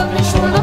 publish one.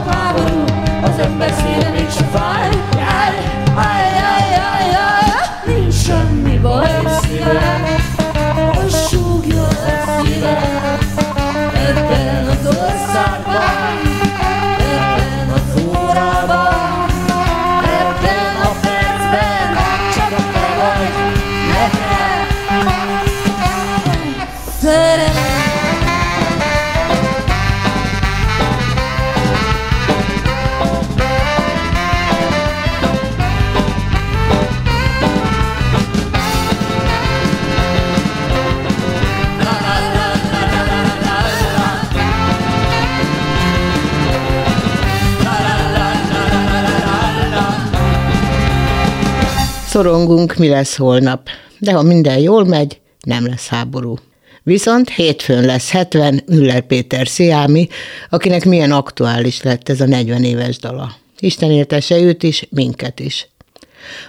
Szorongunk, mi lesz holnap. De ha minden jól megy, nem lesz háború. Viszont hétfőn lesz 70 Müller Péter Sziámi, akinek milyen aktuális lett ez a 40 éves dala. Isten éltese őt is, minket is.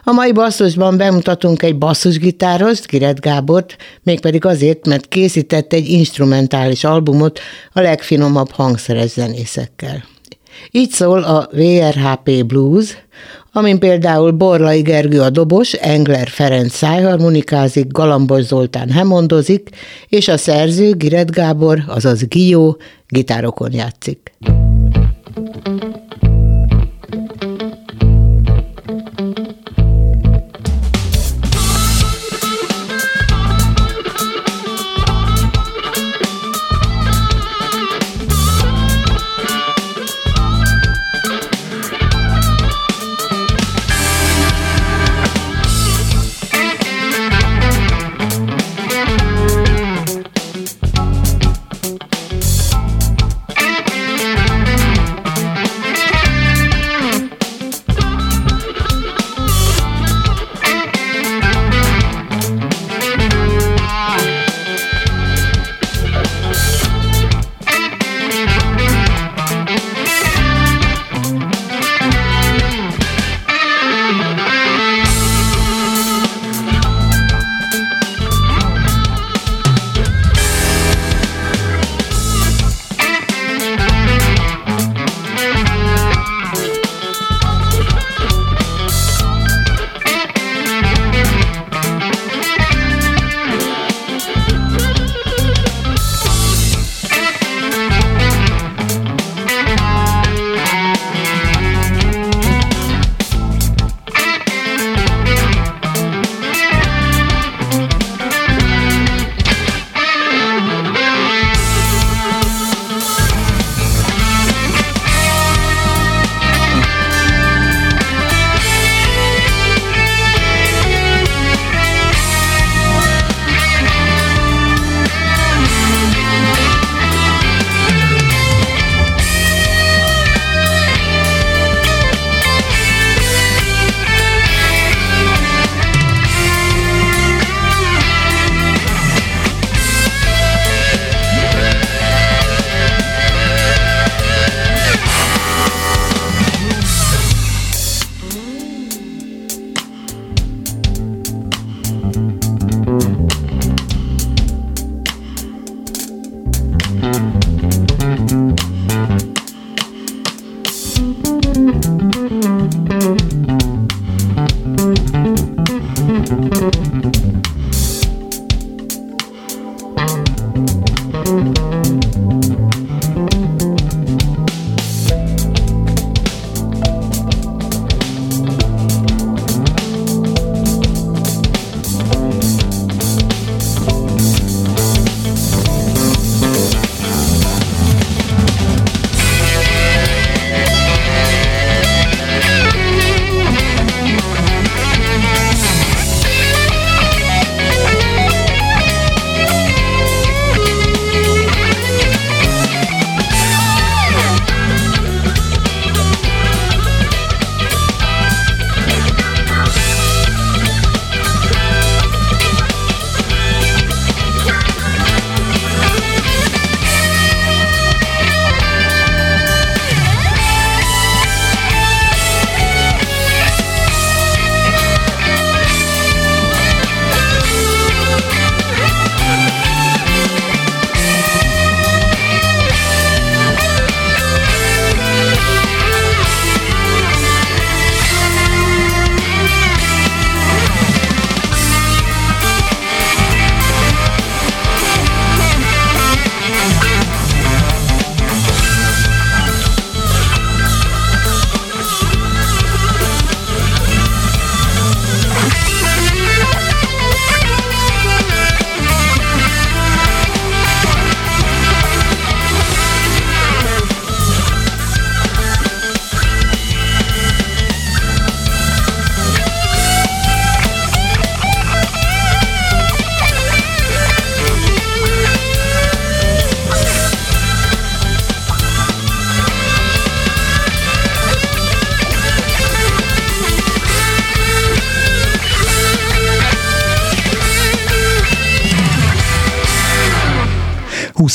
A mai basszusban bemutatunk egy basszusgitárost, Giret Gábort, mégpedig azért, mert készített egy instrumentális albumot a legfinomabb hangszeres zenészekkel. Így szól a VRHP Blues, amin például Borlai Gergő a dobos, Engler Ferenc szájharmonikázik, Galambos Zoltán hemondozik, és a szerző Giret Gábor, azaz Gió, gitárokon játszik.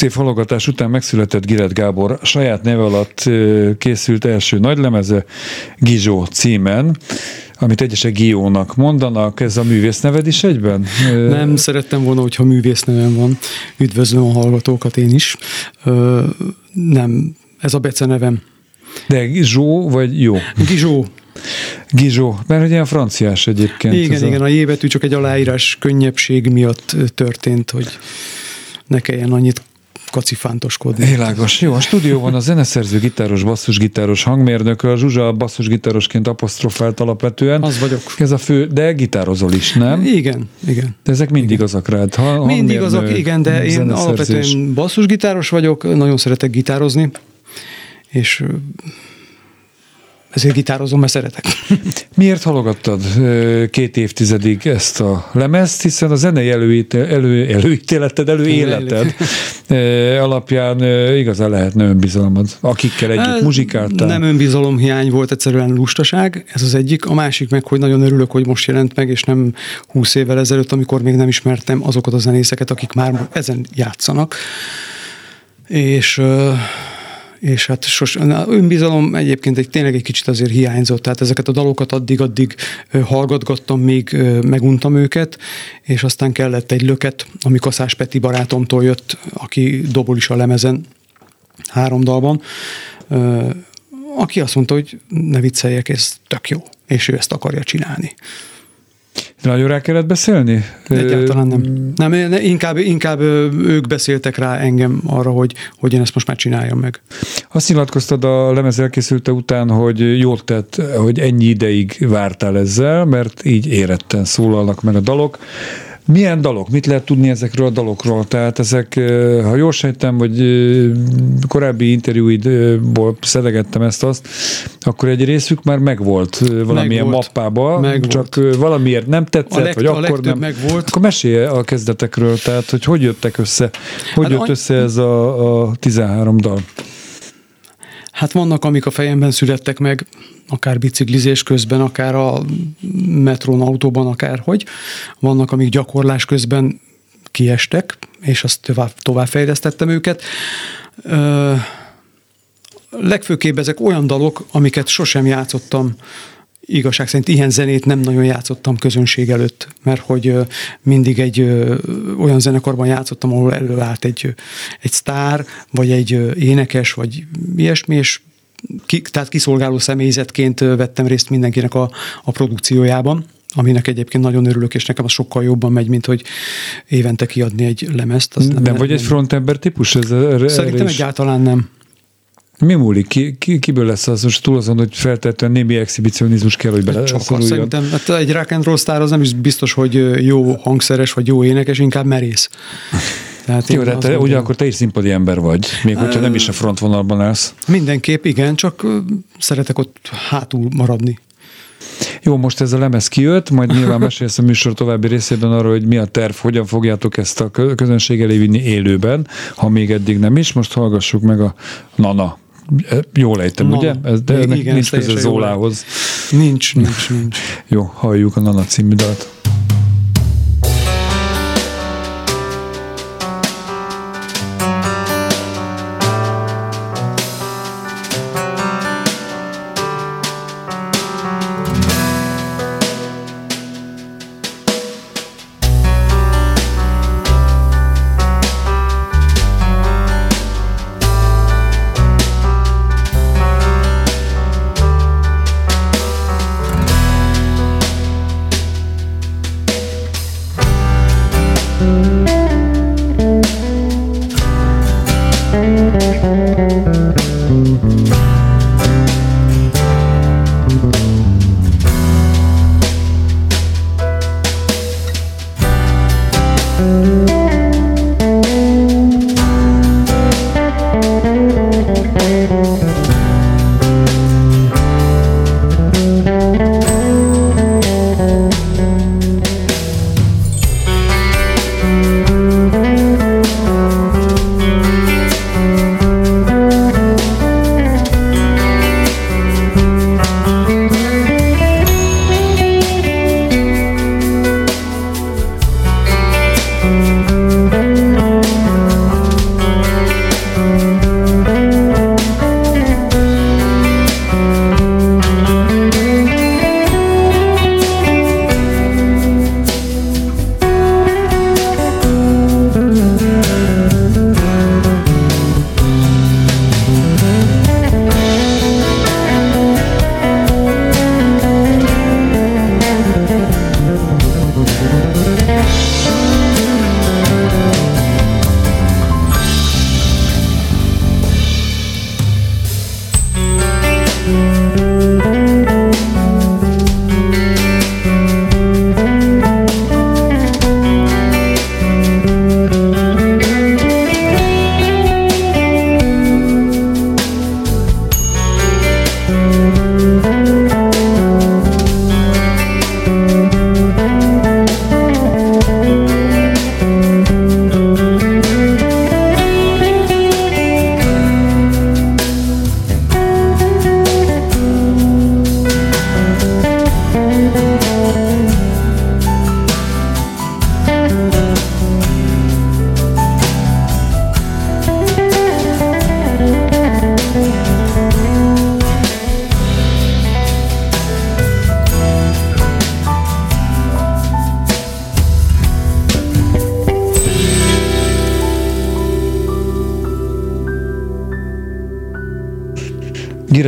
Év halogatás után megszületett Giret Gábor saját neve alatt készült első nagylemeze Gizsó címen, amit egyesek Giónak mondanak. Ez a művész neved is egyben? Nem, szerettem volna, hogyha művész nevem van. Üdvözlöm a hallgatókat én is. Nem, ez a Bece nevem. De Gizsó vagy jó? Gizsó. Gizsó, mert ilyen franciás egyébként. Igen, igen, a... a J betű csak egy aláírás könnyebbség miatt történt, hogy ne kelljen annyit kacifántoskodni. Világos. Jó, a stúdióban a zeneszerző, gitáros, basszusgitáros hangmérnök, a Zsuzsa basszusgitárosként apostrofált alapvetően. Az vagyok. Ez a fő, de gitározol is, nem? Igen, igen. De ezek mindig igen. azok rád. Ha, mindig azok, igen, de én alapvetően basszusgitáros vagyok, nagyon szeretek gitározni, és ezért gitározom, mert szeretek. Miért halogattad két évtizedig ezt a lemezt, hiszen a zenei előítél, elő, előítéleted, előéleted alapján igazán lehetne önbizalmad, akikkel együtt hát, muzsikáltál. Nem önbizalom hiány volt, egyszerűen lustaság, ez az egyik. A másik meg, hogy nagyon örülök, hogy most jelent meg, és nem húsz évvel ezelőtt, amikor még nem ismertem azokat a zenészeket, akik már ezen játszanak. És és hát sos, önbizalom egyébként egy, tényleg egy kicsit azért hiányzott, tehát ezeket a dalokat addig-addig hallgatgattam, még meguntam őket, és aztán kellett egy löket, ami Kaszás Peti barátomtól jött, aki dobol is a lemezen három dalban, aki azt mondta, hogy ne vicceljek, ez tök jó, és ő ezt akarja csinálni. Nagyon rá kellett beszélni? Egyáltalán nem. nem inkább, inkább ők beszéltek rá engem arra, hogy, hogy én ezt most már csináljam meg. Azt nyilatkoztad a lemez elkészülte után, hogy jól tett, hogy ennyi ideig vártál ezzel, mert így éretten szólalnak meg a dalok. Milyen dalok? Mit lehet tudni ezekről a dalokról? Tehát ezek, ha jól sejtem, hogy korábbi interjúidból szedegettem ezt-azt, akkor egy részük már megvolt valamilyen megvolt. mappába, megvolt. csak valamiért nem tetszett, leg, vagy akkor nem. Megvolt. Akkor mesélj a kezdetekről, tehát hogy hogy jöttek össze, hogy hát jött össze ez a, a 13 dal? Hát vannak, amik a fejemben születtek meg, akár biciklizés közben, akár a metrón, autóban, akár hogy. Vannak, amik gyakorlás közben kiestek, és azt tovább, tovább fejlesztettem őket. Ö, legfőképp ezek olyan dalok, amiket sosem játszottam igazság szerint ilyen zenét nem nagyon játszottam közönség előtt, mert hogy mindig egy olyan zenekarban játszottam, ahol előállt egy, egy sztár, vagy egy énekes, vagy ilyesmi, és ki, tehát kiszolgáló személyzetként vettem részt mindenkinek a, a produkciójában aminek egyébként nagyon örülök, és nekem az sokkal jobban megy, mint hogy évente kiadni egy lemezt. Azt nem, nem vagy egy frontember típus? Ez, Szerintem is. egyáltalán nem. Mi múlik? Ki, ki, kiből lesz az? Most túl azon, hogy feltétlenül némi exhibicionizmus kell, hogy bele Csak szerintem, hát egy rock and roll sztár az nem is biztos, hogy jó hangszeres, vagy jó énekes, inkább merész. Tehát Jó, de te, ugye akkor te is színpadi ember vagy, még hogyha nem is a frontvonalban állsz. Mindenképp, igen, csak szeretek ott hátul maradni. Jó, most ez a lemez kijött, majd nyilván mesélsz a műsor további részében arról, hogy mi a terv, hogyan fogjátok ezt a közönség elé vinni élőben, ha még eddig nem is. Most hallgassuk meg a Nana Jól ejtem, Nana. ugye? Ez, de igen, nincs köze Zólához. Nincs, nincs, nincs. Jó, halljuk a Nana című dalt.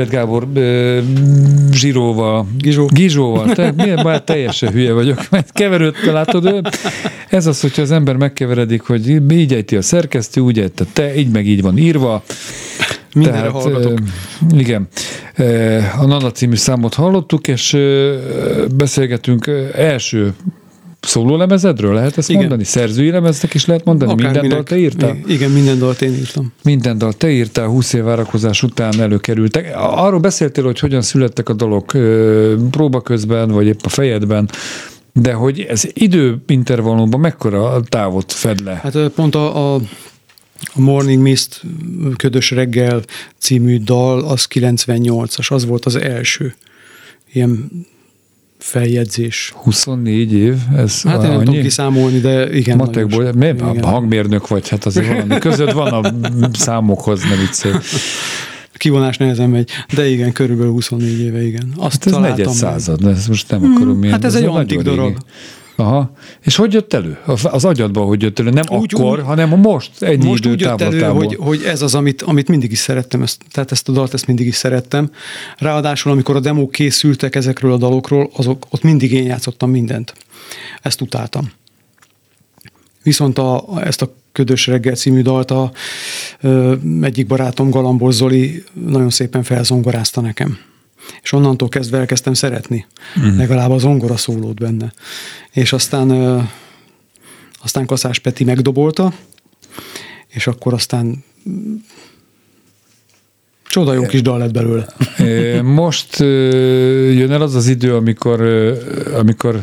Giret Gábor Zsiróval, Gizsó. Gizsóval, te, miért már teljesen hülye vagyok, mert keverődte, látod, ez az, hogyha az ember megkeveredik, hogy így ejti a szerkesztő, úgy ejti te, így meg így van írva, Mindenre Tehát, hallgatok. Igen. A Nana című számot hallottuk, és beszélgetünk első lemezedről lehet ezt igen. mondani? Szerzői lemeznek is lehet mondani? Akár minden dalt te írtál? Igen, minden dalt én írtam. Minden dalt te írtál, 20 év várakozás után előkerültek. Arról beszéltél, hogy hogyan születtek a dalok próba közben, vagy épp a fejedben, de hogy ez időintervallumban mekkora távot fed le? Hát pont a, a a Morning Mist Ködös reggel című dal, az 98-as, az volt az első ilyen feljegyzés. 24 év? Ez hát én nem tudom kiszámolni, de igen. Matekból, mi, hangmérnök vagy, hát azért valami között van a számokhoz, ne viccelj. Kivonás nehezen megy, de igen, körülbelül 24 éve, igen. Azt hát ez negyed század, de ezt most nem hmm, akarom Hát ez, ez egy antik darab. Aha. És hogy jött elő? Az agyadban hogy jött elő? Nem úgy, akkor, úgy, hanem most egy Most úgy jött elő, hogy, hogy ez az, amit, amit mindig is szerettem, ezt, tehát ezt a dalt ezt mindig is szerettem. Ráadásul, amikor a demók készültek ezekről a dalokról, azok, ott mindig én játszottam mindent. Ezt utáltam. Viszont a, ezt a Ködös reggel című dalt a ö, egyik barátom Galambos Zoli nagyon szépen felzongorázta nekem és onnantól kezdve elkezdtem szeretni. Uh-huh. Legalább az zongora szólót benne. És aztán ö, aztán Kaszás Peti megdobolta, és akkor aztán csoda jó kis dal lett belőle. Most jön el az az idő, amikor, amikor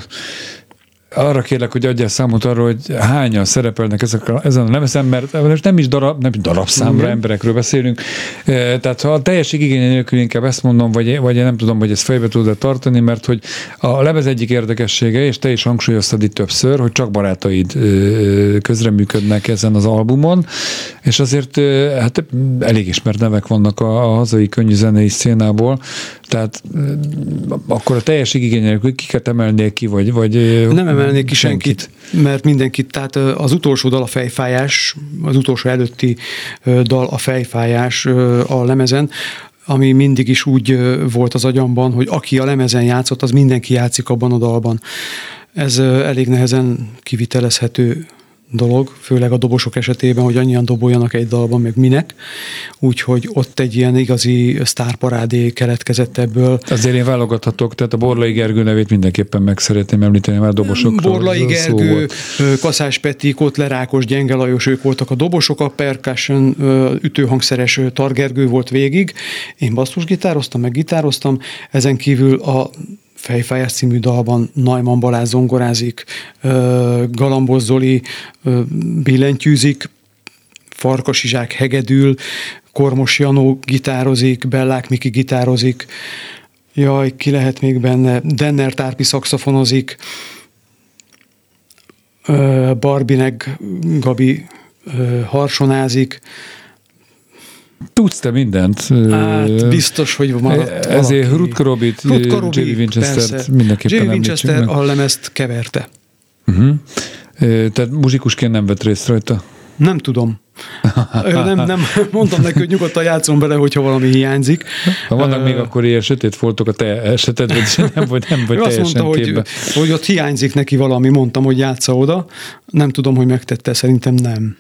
arra kérlek, hogy adjál számot arról, hogy hányan szerepelnek ezek a, ezen a lemezen, mert nem is darab, nem darabszámra Igen. emberekről beszélünk. Tehát ha a teljes igény nélkül inkább ezt mondom, vagy, vagy én nem tudom, hogy ezt fejbe tudod tartani, mert hogy a lemez egyik érdekessége, és te is hangsúlyoztad itt többször, hogy csak barátaid közreműködnek ezen az albumon, és azért hát elég ismert nevek vannak a, a hazai könnyű zenei szénából, tehát akkor a teljes igény nélkül kiket emelnél ki, vagy, vagy nem emelnék ki senkit, senkit, mert mindenkit, tehát az utolsó dal a fejfájás, az utolsó előtti dal a fejfájás a lemezen, ami mindig is úgy volt az agyamban, hogy aki a lemezen játszott, az mindenki játszik abban a dalban. Ez elég nehezen kivitelezhető dolog, főleg a dobosok esetében, hogy annyian doboljanak egy dalban, meg minek. Úgyhogy ott egy ilyen igazi sztárparádé keletkezett ebből. Azért én válogathatok, tehát a Borlai Gergő nevét mindenképpen meg szeretném említeni, már dobosokról Borlai Gergő, Kaszás Peti, Kotler Ákos, Gyenge Lajos, ők voltak a dobosok, a percussion ütőhangszeres Targergő volt végig. Én basszusgitároztam, meg gitároztam, ezen kívül a Fejfájás című dalban Najman Balázs zongorázik, Galambos Zoli billentyűzik, Farkas hegedül, Kormos Janó gitározik, Bellák Miki gitározik, jaj, ki lehet még benne, Denner Tárpi szakszafonozik, Barbinek Gabi harsonázik, Tudsz te mindent. Hát biztos, hogy maradt Ezért Rutger Robit, Jerry Winchester mindenképpen Jerry Winchester a lemezt keverte. Uh-huh. Tehát muzsikusként nem vett részt rajta? Nem tudom. nem, nem, mondtam neki, hogy nyugodtan játszom bele, hogyha valami hiányzik. Ha vannak uh, még akkor ilyen sötét foltok a te esetedben, nem vagy, nem vagy azt mondta, hogy, hogy ott hiányzik neki valami, mondtam, hogy játsza oda. Nem tudom, hogy megtette, szerintem nem.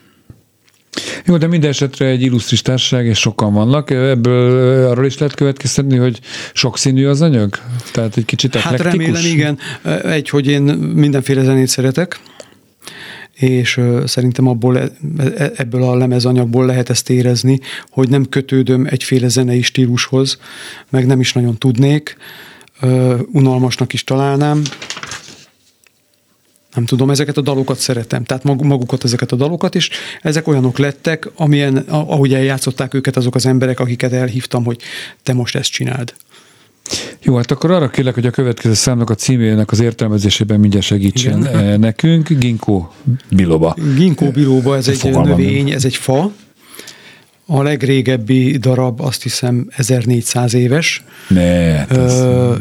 Jó, de minden esetre egy illusztris társaság, és sokan vannak. Ebből arról is lehet következtetni, hogy sokszínű az anyag? Tehát egy kicsit Hát remélem, igen. Egy, hogy én mindenféle zenét szeretek, és szerintem abból, e, e, ebből a lemezanyagból lehet ezt érezni, hogy nem kötődöm egyféle zenei stílushoz, meg nem is nagyon tudnék, unalmasnak is találnám, nem tudom, ezeket a dalokat szeretem, tehát magukat ezeket a dalokat is. Ezek olyanok lettek, amilyen, ahogy eljátszották őket azok az emberek, akiket elhívtam, hogy te most ezt csináld. Jó, hát akkor arra kérlek, hogy a következő számnak a címének az értelmezésében mindjárt segítsen Igen. Eh, nekünk. Ginkgo biloba. Ginkgo biloba, ez egy Fogalmam növény, ez egy fa. A legrégebbi darab azt hiszem 1400 éves. Ne, hát ez... Ö,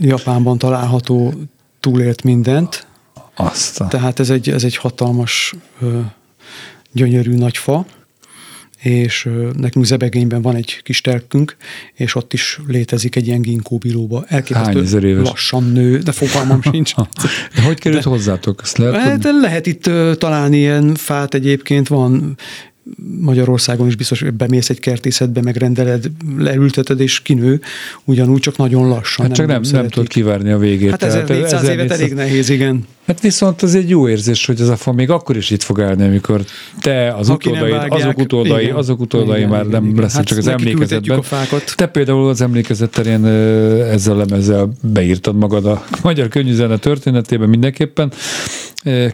Japánban található, túlélt mindent. Azt. Tehát ez egy, ez egy hatalmas, gyönyörű nagy fa, és nekünk Zebegényben van egy kis telkünk, és ott is létezik egy ilyen ginkóbilóba. Elképesztő lassan nő, de fogalmam sincs. de hogy került de, hozzátok? Ezt lehet, hát, lehet itt találni ilyen fát egyébként, van Magyarországon is biztos, hogy bemész egy kertészetbe, megrendeled, leülteted és kinő, ugyanúgy csak nagyon lassan. Hát csak nem, nem, nem tudod kivárni a végét. Hát 1400 évet elég nehéz, igen. Hát viszont az egy jó érzés, hogy ez a fa még akkor is itt fog állni, amikor te, az Aki utódaid, azok utódai, igen, azok utódai igen, már igen, nem lesz, hát csak az emlékezetben. Te például az emlékezet terén ezzel a lemezzel beírtad magad a magyar könnyűzene történetében mindenképpen.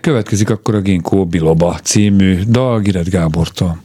Következik akkor a Ginkó Biloba című dal Giret Gábortól.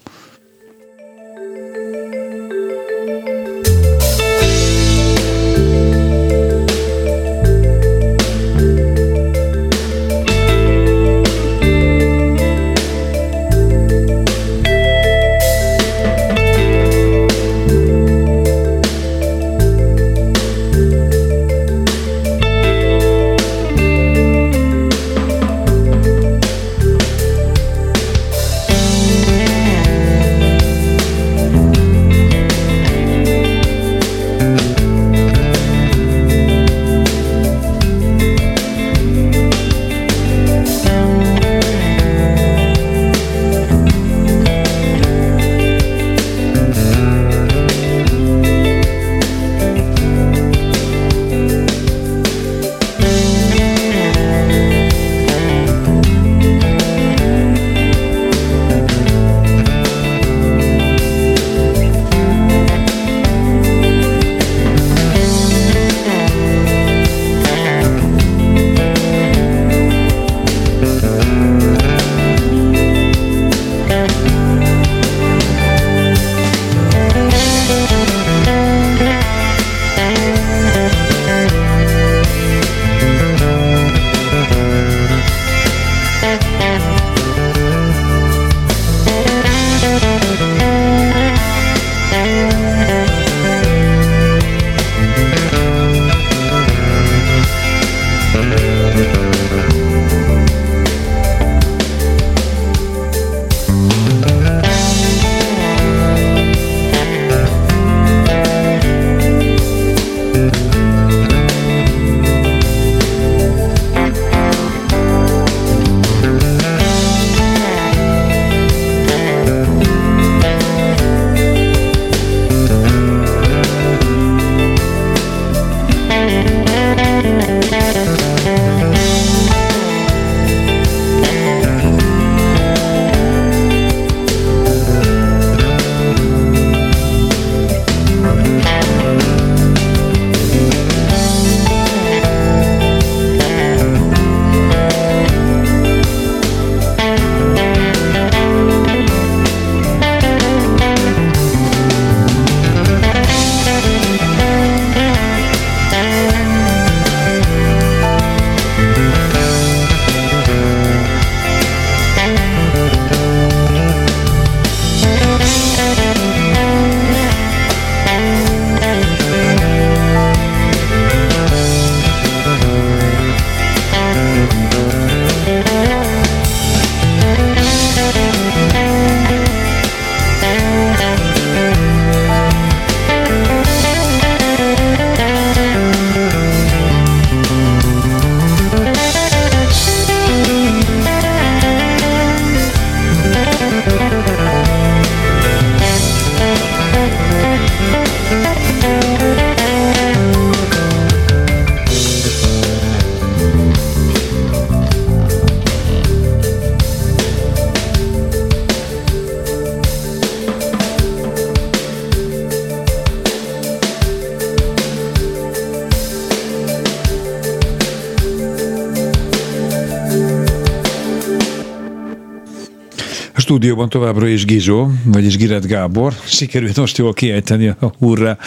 Stúdióban továbbra is Gizsó, vagyis Giret Gábor. Sikerült most jól kiejteni a hurrá.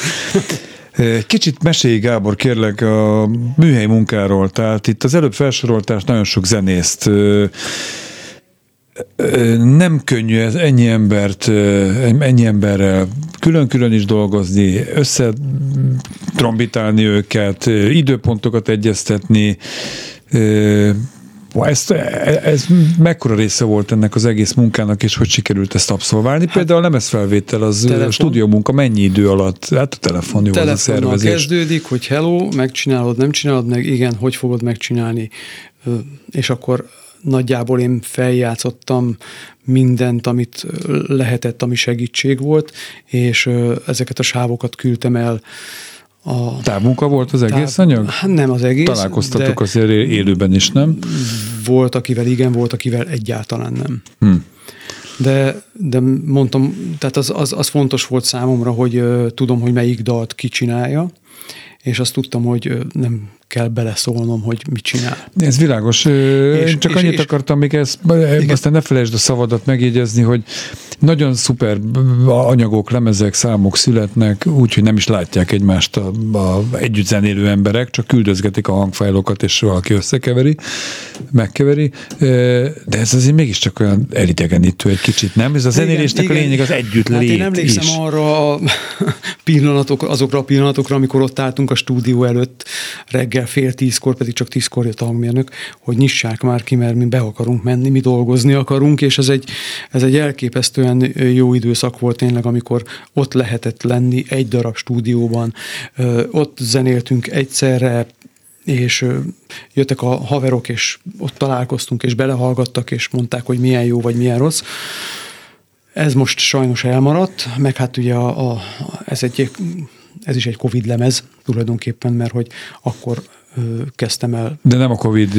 Kicsit mesélj, Gábor, kérlek a műhely munkáról. Tehát itt az előbb felsoroltás nagyon sok zenészt nem könnyű ez ennyi embert, ennyi emberrel külön-külön is dolgozni, összetrombitálni őket, időpontokat egyeztetni, ezt, ez mekkora része volt ennek az egész munkának, és hogy sikerült ezt abszolválni? Hát, Például a lemezfelvétel, az telefon. a stúdió munka mennyi idő alatt? Hát a telefon jó, az a szervezés. kezdődik, hogy hello, megcsinálod, nem csinálod meg, igen, hogy fogod megcsinálni, és akkor nagyjából én feljátszottam mindent, amit lehetett, ami segítség volt, és ezeket a sávokat küldtem el a Távmunka volt az egész táv, anyag? Hát nem az egész. Találkoztatok azért élőben is, nem? Volt, akivel igen, volt, akivel egyáltalán nem. Hmm. De, de mondtam, tehát az, az, az fontos volt számomra, hogy uh, tudom, hogy melyik dalt kicsinálja, és azt tudtam, hogy nem kell beleszólnom, hogy mit csinál. Ez világos. És, Csak és, annyit és, akartam még ezt, igen. aztán ne felejtsd a szavadat megjegyezni, hogy nagyon szuper anyagok, lemezek, számok születnek, úgyhogy nem is látják egymást a, a együtt zenélő emberek, csak küldözgetik a hangfájlokat, és valaki összekeveri, megkeveri, de ez azért mégiscsak olyan elidegenítő egy kicsit, nem? Ez a zenélésnek igen, a lényeg az együtt hát lét Én emlékszem is. arra a pillanatok, azokra a pillanatokra, amikor ott álltunk a stúdió előtt reggel fél tízkor, pedig csak tízkor jött a hangmérnök, hogy nyissák már ki, mert mi be akarunk menni, mi dolgozni akarunk, és ez egy, ez egy elképesztően jó időszak volt tényleg, amikor ott lehetett lenni egy darab stúdióban, ott zenéltünk egyszerre, és jöttek a haverok, és ott találkoztunk, és belehallgattak, és mondták, hogy milyen jó, vagy milyen rossz. Ez most sajnos elmaradt, meg hát ugye a, a, ez, egy, ez is egy Covid lemez tulajdonképpen, mert hogy akkor kezdtem el. De nem a Covid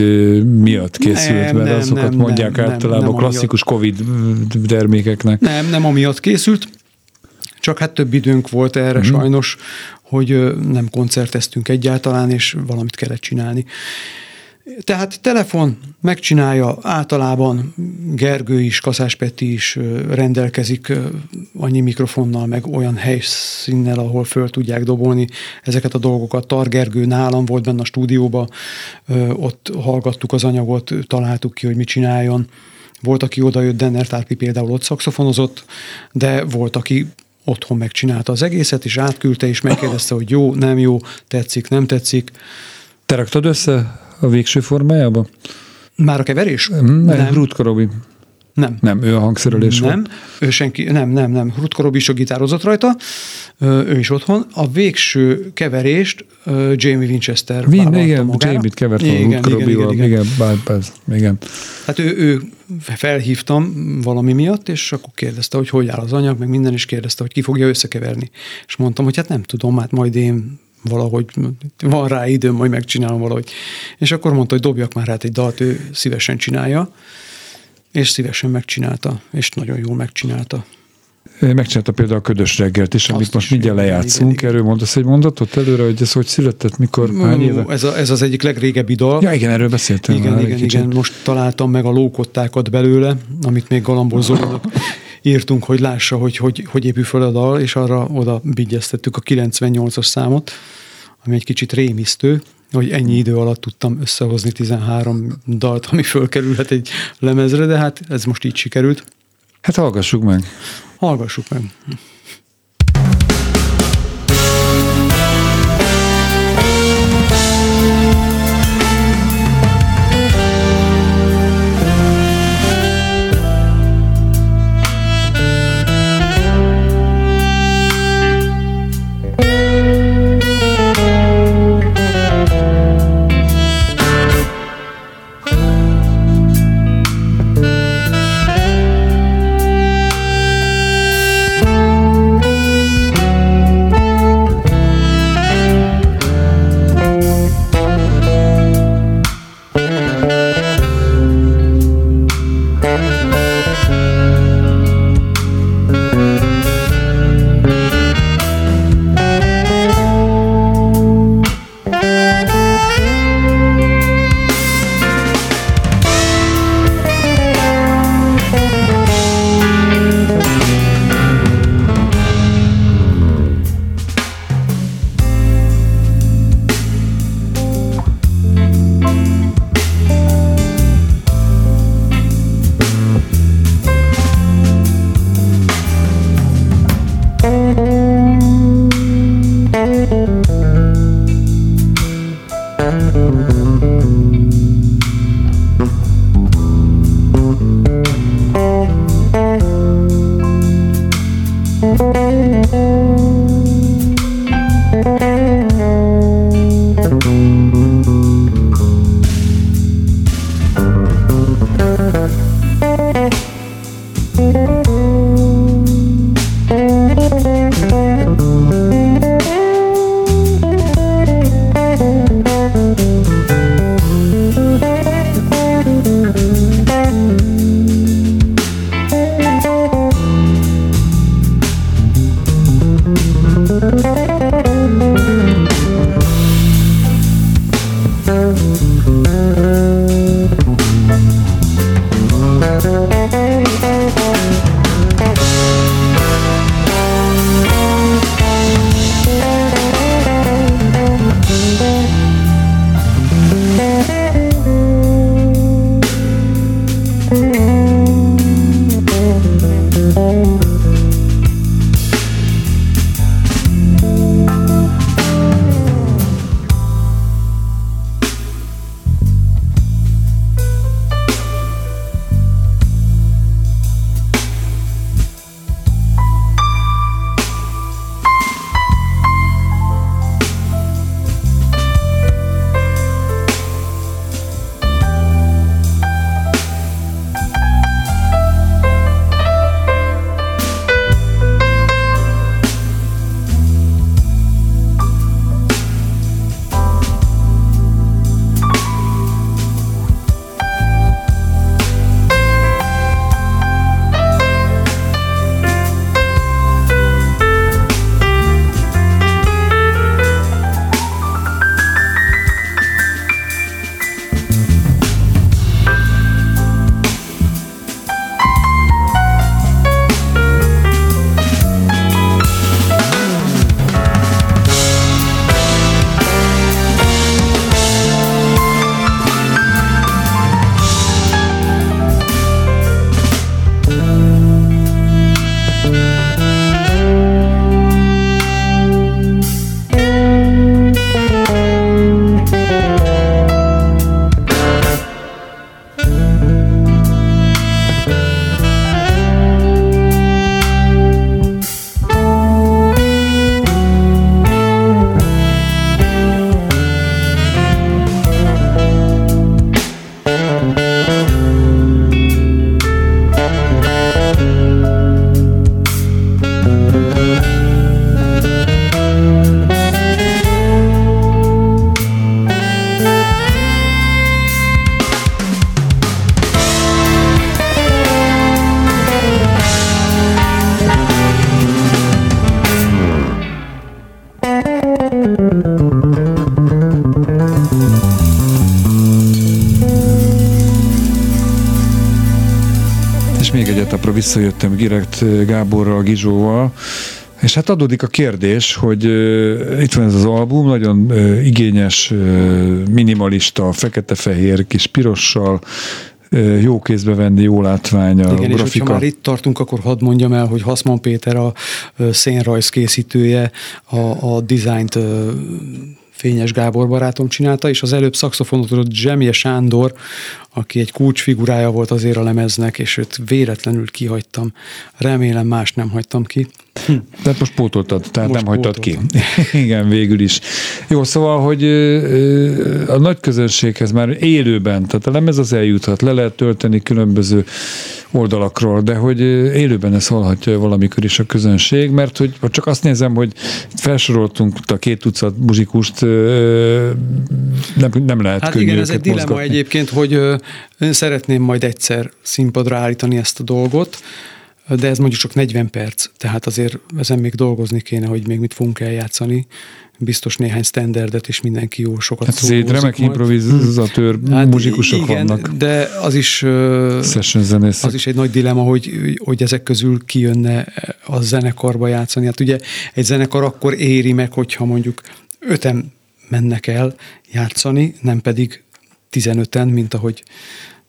miatt készült, nem, mert nem, azokat nem, mondják nem, általában nem, a klasszikus amiatt. Covid termékeknek. Nem, nem amiatt készült, csak hát több időnk volt erre mm. sajnos, hogy nem koncerteztünk egyáltalán, és valamit kellett csinálni. Tehát telefon megcsinálja, általában Gergő is, Kaszás Peti is rendelkezik annyi mikrofonnal, meg olyan helyszínnel, ahol föl tudják dobolni ezeket a dolgokat. Tar Gergő nálam volt benne a stúdióba, ott hallgattuk az anyagot, találtuk ki, hogy mit csináljon. Volt, aki odajött, Denner Tárpi például ott szakszofonozott, de volt, aki otthon megcsinálta az egészet, és átküldte, és megkérdezte, hogy jó, nem jó, tetszik, nem tetszik. Te raktad össze a végső formájába? Már a keverés? Nem, nem. Rutka Robi. Nem. Nem, ő a hangszerelés Nem, volt. ő senki, nem, nem, nem. Rutka Robi is a gitározott rajta, ő is otthon. A végső keverést Jamie Winchester Vin, igen, magára. Jamie-t kevert igen, a Rutka Robival. Igen, igen, igen. igen, igen. Hát ő, ő felhívtam valami miatt, és akkor kérdezte, hogy hogy áll az anyag, meg minden, is kérdezte, hogy ki fogja összekeverni. És mondtam, hogy hát nem tudom, hát majd én valahogy van rá időm, majd megcsinálom valahogy. És akkor mondta, hogy dobjak már hát egy dalt, ő szívesen csinálja, és szívesen megcsinálta, és nagyon jól megcsinálta. Megcsinálta például a ködös reggelt is, amit Azt most mindjárt lejátszunk. Igen, erről mondasz egy mondatot előre, hogy ez hogy született, mikor, hány éve? Ez, a, ez az egyik legrégebbi dal. Ja, igen, erről beszéltem. Igen, már igen, igen. Most találtam meg a lókottákat belőle, amit még Galambos Zolinak írtunk, hogy lássa, hogy, hogy hogy épül fel a dal, és arra oda bigyeztettük a 98-as számot, ami egy kicsit rémisztő, hogy ennyi idő alatt tudtam összehozni 13 dalt, ami fölkerülhet egy lemezre, de hát ez most így sikerült. Hát hallgassuk meg. Hallgassuk meg. Visszajöttem direkt Gáborral, Gizsóval, és hát adódik a kérdés, hogy uh, itt van ez az album, nagyon uh, igényes, uh, minimalista, fekete-fehér, kis pirossal, jó kézbe venni, jó látvány a Igen, grafika. és már itt tartunk, akkor hadd mondjam el, hogy Haszman Péter a szénrajz készítője, a, a dizájnt Fényes Gábor barátom csinálta, és az előbb szakszofonot Zsemje Sándor, aki egy kulcsfigurája volt azért a lemeznek, és őt véletlenül kihagytam. Remélem más nem hagytam ki. Tehát most pótoltad, tehát most nem hagytad ki. Igen, végül is. Jó, szóval, hogy a nagy közönséghez már élőben, tehát a lemez az eljuthat, le lehet tölteni különböző oldalakról, de hogy élőben ezt hallhatja valamikor is a közönség, mert hogy csak azt nézem, hogy felsoroltunk a két tucat muzsikust, nem, nem lehet Hát igen, ez egy dilemma mozgatni. egyébként, hogy én szeretném majd egyszer színpadra állítani ezt a dolgot, de ez mondjuk csak 40 perc, tehát azért ezen még dolgozni kéne, hogy még mit fogunk eljátszani. Biztos néhány standardet, és mindenki jó sokat hát szól. remek improvizatőr hát muzsikusok igen, vannak. de az is, az is egy nagy dilema, hogy, hogy ezek közül kijönne a zenekarba játszani. Hát ugye egy zenekar akkor éri meg, hogyha mondjuk öten mennek el játszani, nem pedig 15-en, mint ahogy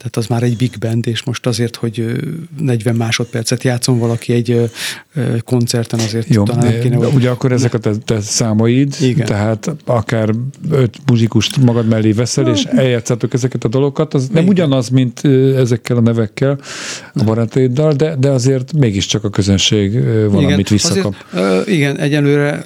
tehát az már egy big band, és most azért, hogy 40 másodpercet játszom valaki egy koncerten, azért Jó, talán nem kéne... Ugye akkor ezek a te, te számaid, Igen. tehát akár öt muzsikust magad mellé veszel, és eljátszátok ezeket a dolgokat, az nem ugyanaz, mint ezekkel a nevekkel, a barátaiddal, de, de azért mégiscsak a közönség valamit igen, visszakap. Azért, igen, egyelőre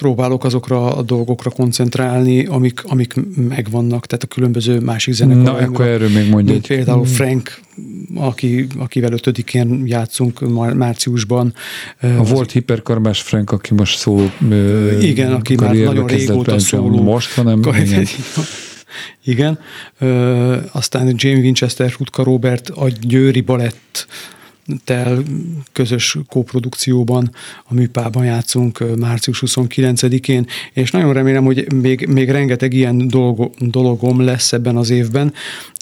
próbálok azokra a dolgokra koncentrálni, amik, amik megvannak, tehát a különböző másik zenekarok. Na, akkor erről még mondj egy. Például hmm. Frank, aki, akivel ötödikén játszunk márciusban. A volt hiperkarmás Frank, aki most szóló Igen, aki már nagyon régóta szóló. Most, hanem igen. igen. Ö, aztán James Winchester, Rutka Robert, a Győri Balett tel közös kóprodukcióban a műpában játszunk március 29-én, és nagyon remélem, hogy még, még rengeteg ilyen dolgo, dologom lesz ebben az évben,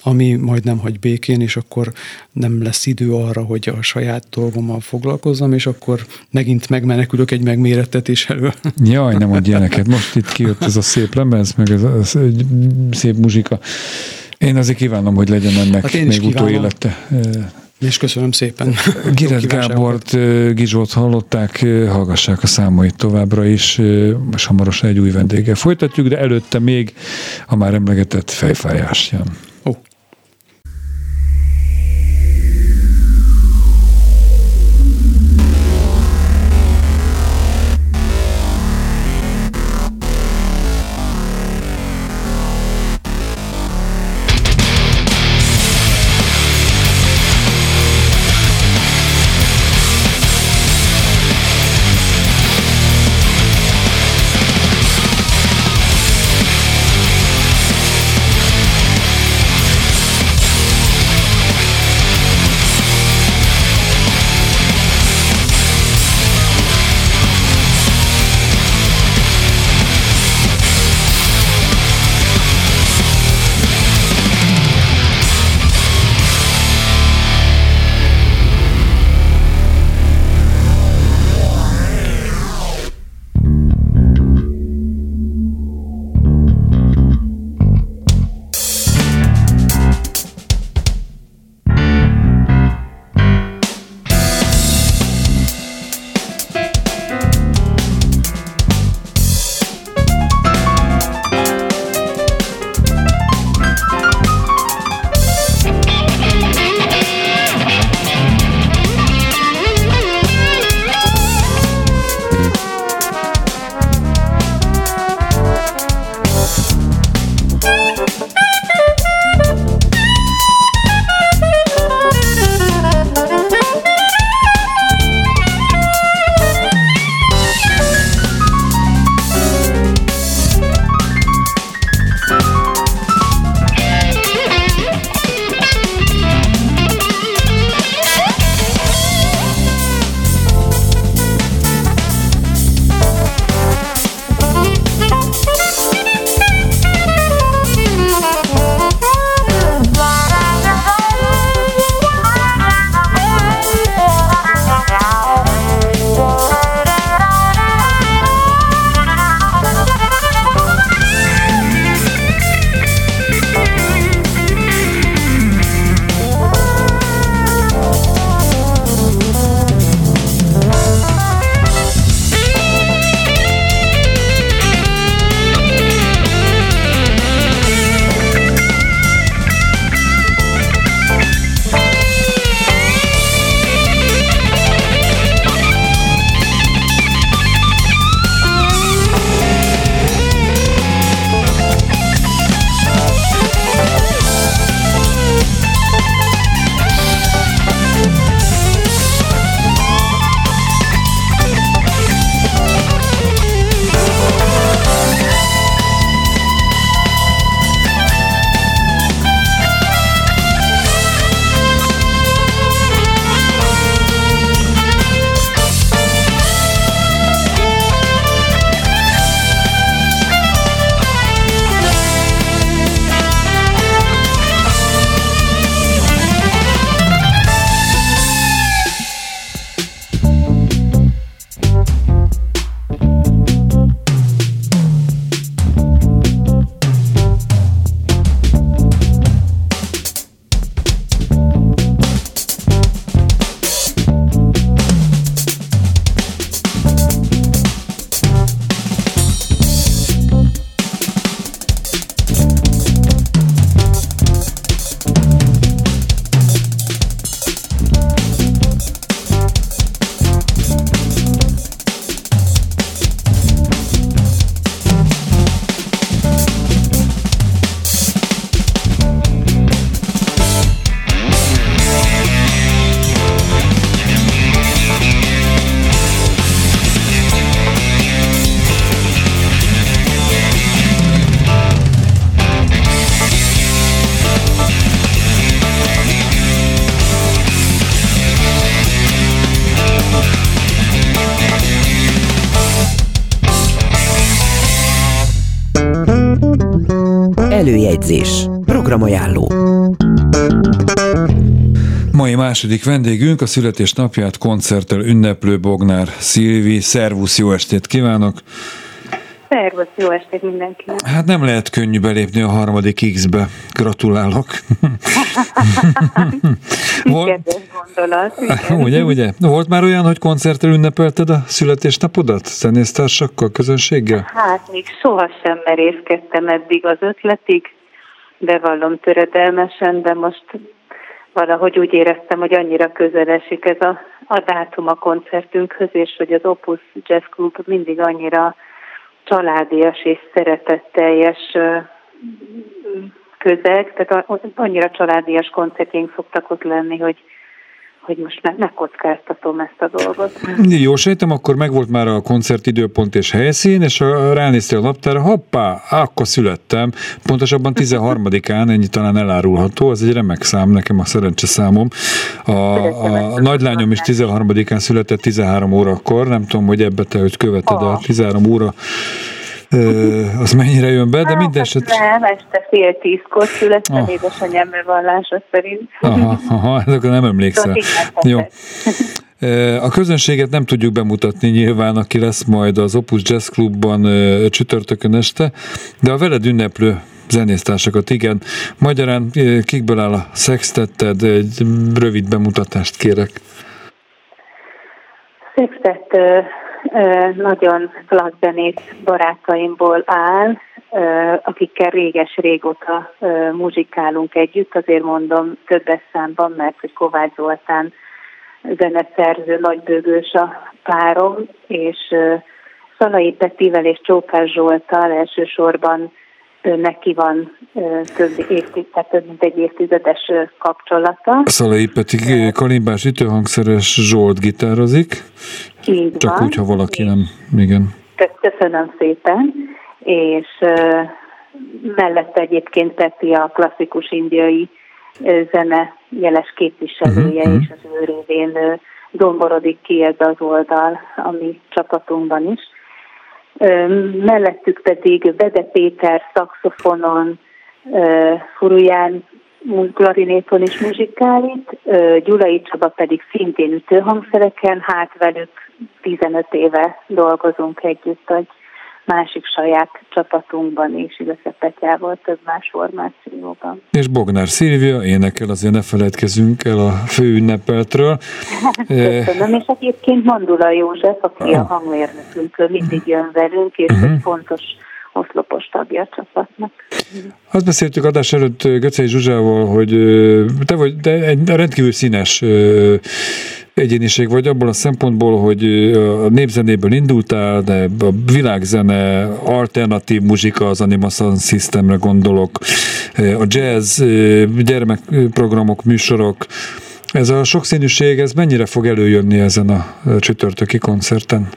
ami majd nem hagy békén, és akkor nem lesz idő arra, hogy a saját dolgommal foglalkozzam, és akkor megint megmenekülök egy megmérettetés elől. Jaj, nem adj ilyeneket. Most itt kijött ez a szép lemez, meg ez a szép muzsika. Én azért kívánom, hogy legyen ennek hát még utóélete. És köszönöm szépen. Gires Gábort, Gizsót hallották, hallgassák a számait továbbra is, és hamarosan egy új vendéggel folytatjuk, de előtte még a már emlegetett fejfájás jön. Második vendégünk a születésnapját koncerttel ünneplő Bognár Szilvi. Szervusz, jó estét kívánok! Szervusz, jó estét mindenkinek! Hát nem lehet könnyű belépni a harmadik X-be. Gratulálok! Volt... gondolat. Igen. Ugye, ugye? Volt már olyan, hogy koncerttel ünnepelted a születésnapodat? Zenésztársakkal, közönséggel? Hát még sohasem merészkedtem eddig az ötletig, bevallom töredelmesen, de most valahogy úgy éreztem, hogy annyira közel esik ez a, a dátum a koncertünkhöz, és hogy az Opus Jazz Club mindig annyira családias és szeretetteljes közeg, tehát annyira családias koncertjeink szoktak ott lenni, hogy hogy most ne, ne kockáztatom ezt a dolgot. Jó, sejtem, akkor megvolt már a koncert időpont és helyszín, és a, ránéztél a naptára, hoppá, akkor születtem, pontosabban 13-án, ennyi talán elárulható, az egy remek szám, nekem a szerencse számom. A, a nagylányom is 13-án született 13 órakor, nem tudom, hogy ebbe te, hogy követed a 13 óra az mennyire jön be, de hát, minden eset... Nem, este fél tízkor születtem oh. édesanyám vallása szerint. Aha, aha, ezekre nem emlékszel. Jó. A közönséget nem tudjuk bemutatni nyilván, aki lesz majd az Opus Jazz Clubban csütörtökön este, de a veled ünneplő zenésztársakat, igen. Magyarán kikből áll a szextetted? Egy rövid bemutatást kérek. Szextett nagyon klassz barátaimból áll, akikkel réges-régóta muzsikálunk együtt, azért mondom többes számban, mert hogy Kovács Zoltán zeneszerző, nagybőgős a párom, és Szalai Petivel és Csókás Zsoltal elsősorban neki van több évtized, több mint egy évtizedes kapcsolata. Szalai Peti kalimbás ütőhangszeres Zsolt gitározik. Így Csak van. úgy, ha valaki nem, igen. Köszönöm szépen, és mellette egyébként Peti a klasszikus indiai zene jeles képviselője, uh-huh. és az ő révén domborodik ki ez az oldal a mi csapatunkban is mellettük pedig Bede Péter szakszofonon, Furuján klarinéton is muzsikálít, Gyulai Csaba pedig szintén ütőhangszereken, hát velük 15 éve dolgozunk együtt, hogy másik saját csapatunkban is, illetve Petyával több más formációban. És Bognár Szilvia énekel, azért ne feledkezünk el a főünnepeltről. Köszönöm, és egyébként Mandula József, aki a ah. hangmérnökünk, mindig jön velünk, és uh-huh. egy fontos oszlopos tagja a csapatnak. Azt beszéltük adás előtt Göcei Zsuzsával, hogy te vagy de egy rendkívül színes egyéniség vagy abból a szempontból, hogy a népzenéből indultál, de a világzene, alternatív muzsika, az Animation Systemre gondolok, a jazz, gyermekprogramok, műsorok, ez a sokszínűség, ez mennyire fog előjönni ezen a csütörtöki koncerten?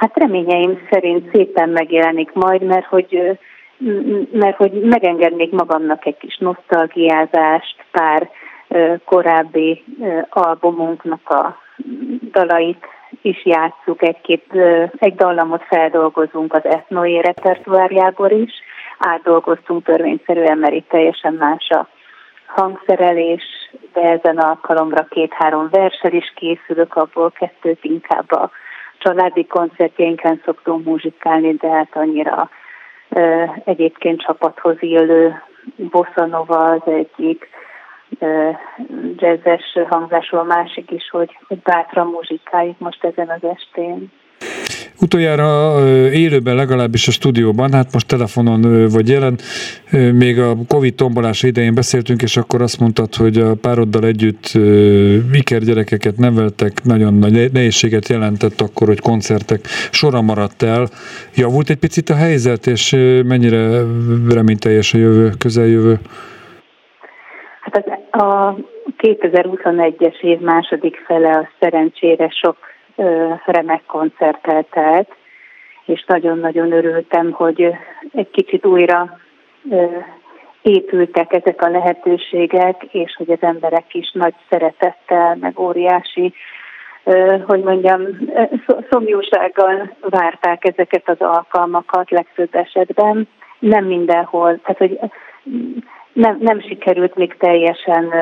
Hát reményeim szerint szépen megjelenik majd, mert hogy mert hogy megengednék magamnak egy kis nosztalgiázást, pár korábbi albumunknak a dalait is játsszuk, egy-két, egy dallamot feldolgozunk az etnoi repertoárjából is, átdolgoztunk törvényszerűen, mert itt teljesen más a hangszerelés, de ezen alkalomra két-három versel is készülök, abból kettőt inkább a családi koncertjénken szoktunk muzsikálni, de hát annyira egyébként csapathoz élő bosszanova az egyik, jazzes hangzású a másik is, hogy, hogy bátran muzsikáljuk most ezen az estén. Utoljára élőben legalábbis a stúdióban, hát most telefonon vagy jelen, még a Covid tombolása idején beszéltünk, és akkor azt mondtad, hogy a pároddal együtt gyerekeket neveltek, nagyon nagy nehézséget jelentett akkor, hogy koncertek sora maradt el. Javult egy picit a helyzet, és mennyire reményteljes a jövő, közeljövő? Hát az, a 2021-es év második fele a szerencsére sok remek koncerttel telt, és nagyon-nagyon örültem, hogy egy kicsit újra épültek ezek a lehetőségek, és hogy az emberek is nagy szeretettel, meg óriási, hogy mondjam, szomjúsággal várták ezeket az alkalmakat legtöbb esetben, nem mindenhol, tehát hogy nem, nem sikerült még teljesen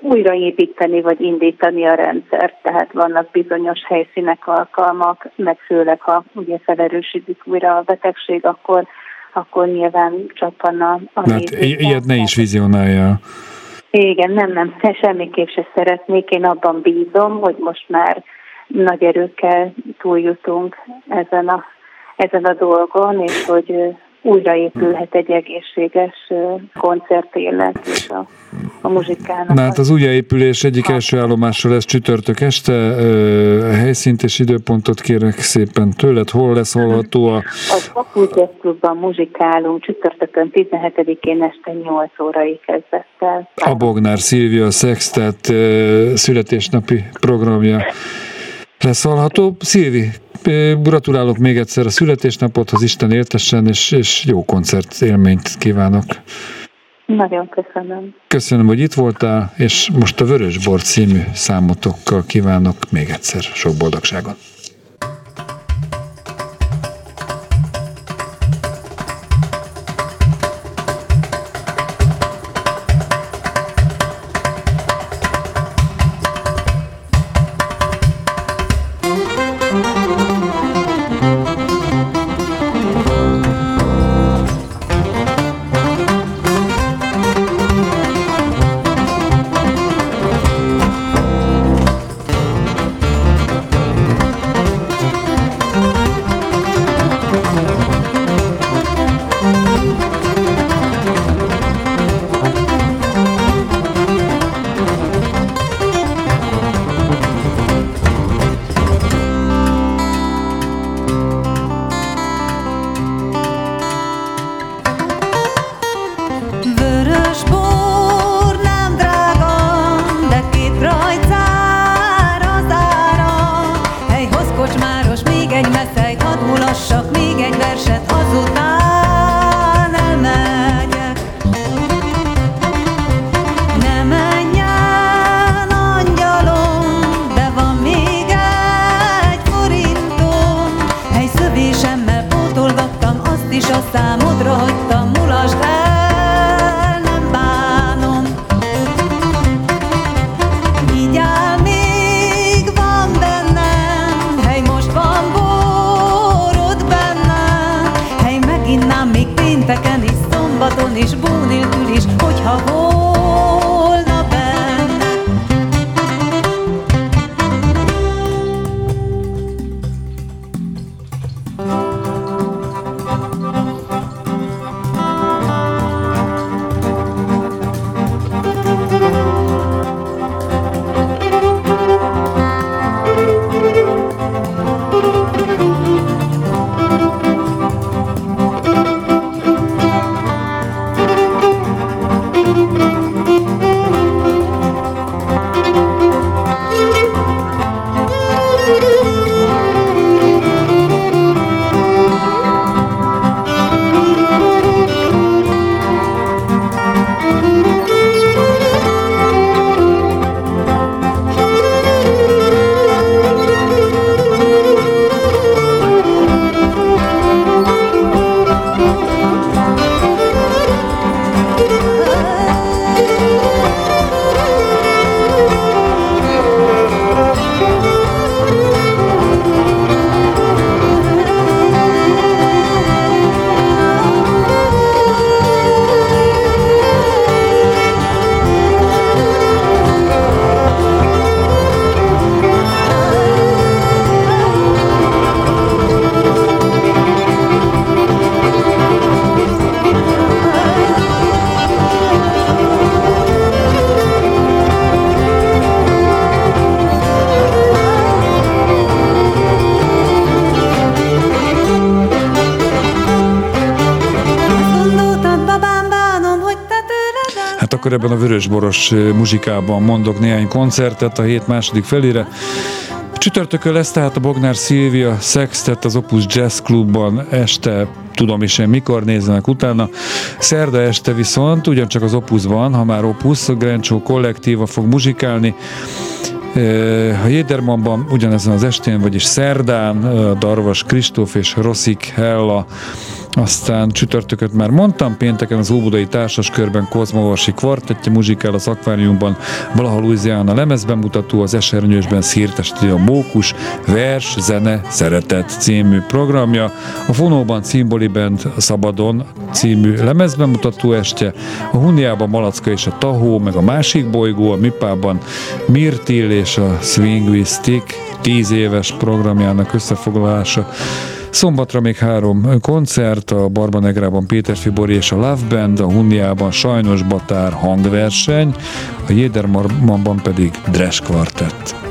újraépíteni vagy indítani a rendszert, tehát vannak bizonyos helyszínek, alkalmak, meg főleg ha ugye felerősítik újra a betegség, akkor, akkor nyilván csappan a, a hát ilyet ne is vizionálja. Igen, nem, nem, semmiképp se szeretnék. Én abban bízom, hogy most már nagy erőkkel túljutunk ezen a, ezen a dolgon, és hogy újraépülhet egy egészséges koncertélet és a, a muzsikának. Na hát az újraépülés egyik első állomása lesz csütörtök este. Helyszínt és időpontot kérek szépen tőled. Hol lesz hallható a... Az Opus Jazz Clubban muzsikálunk csütörtökön 17-én este 8 órai kezdettel. A Bognár Szilvia Sextet születésnapi programja lesz hallható. Szilvi, Gratulálok még egyszer a születésnapodhoz, Isten éltessen, és, és jó koncert élményt kívánok. Nagyon köszönöm. Köszönöm, hogy itt voltál, és most a Vörösbor című számotokkal kívánok még egyszer sok boldogságot. Vörösboros muzsikában mondok néhány koncertet a hét második felére. Csütörtökön lesz tehát a Bognár Szilvia Sextet az Opus Jazz Clubban este, tudom is én mikor nézzenek utána. Szerda este viszont ugyancsak az Opus van, ha már Opus, a Grencsó kollektíva fog muzsikálni. A Jédermanban ugyanezen az estén, vagyis szerdán Darvas Kristóf és Rosszik Hella aztán csütörtököt már mondtam, pénteken az Óbudai Társas Körben Kozmovarsi kvartettje muzsikál az akváriumban, Blaha Louisiana lemezbemutató, az Esernyősben Szirtesti a Mókus, vers, zene, szeretet című programja, a Fonóban Cimboli Band Szabadon című lemezbemutató este, a Huniában Malacka és a Tahó, meg a másik bolygó, a Mipában Mirtil és a Swing Stick, tíz éves programjának összefoglalása, Szombatra még három koncert, a Barbanegrában Péter Fibori és a Love Band, a Hunniában Sajnos Batár hangverseny, a Jédermanban pedig Dresch Quartet.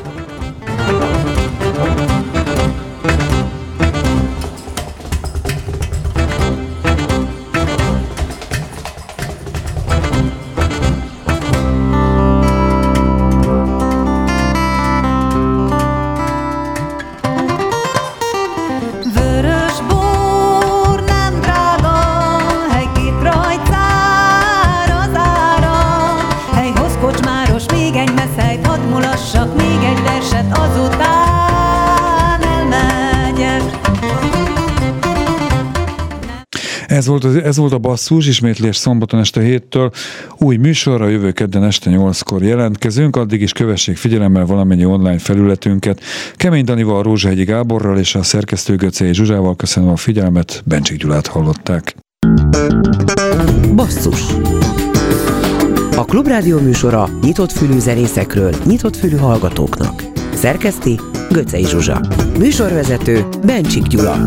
Ez volt, az, ez volt a basszus, ismétlés szombaton este héttől. Új műsorra jövő kedden este 8-kor jelentkezünk, addig is kövessék figyelemmel valamennyi online felületünket. Kemény Danival, Rózsahegyi Gáborral és a szerkesztő Göcé Zsuzsával köszönöm a figyelmet, Bencsik Gyulát hallották. Basszus A Klubrádió műsora nyitott fülű zenészekről, nyitott fülű hallgatóknak. Szerkeszti Göcej Zsuzsa. Műsorvezető Bencsik Gyula.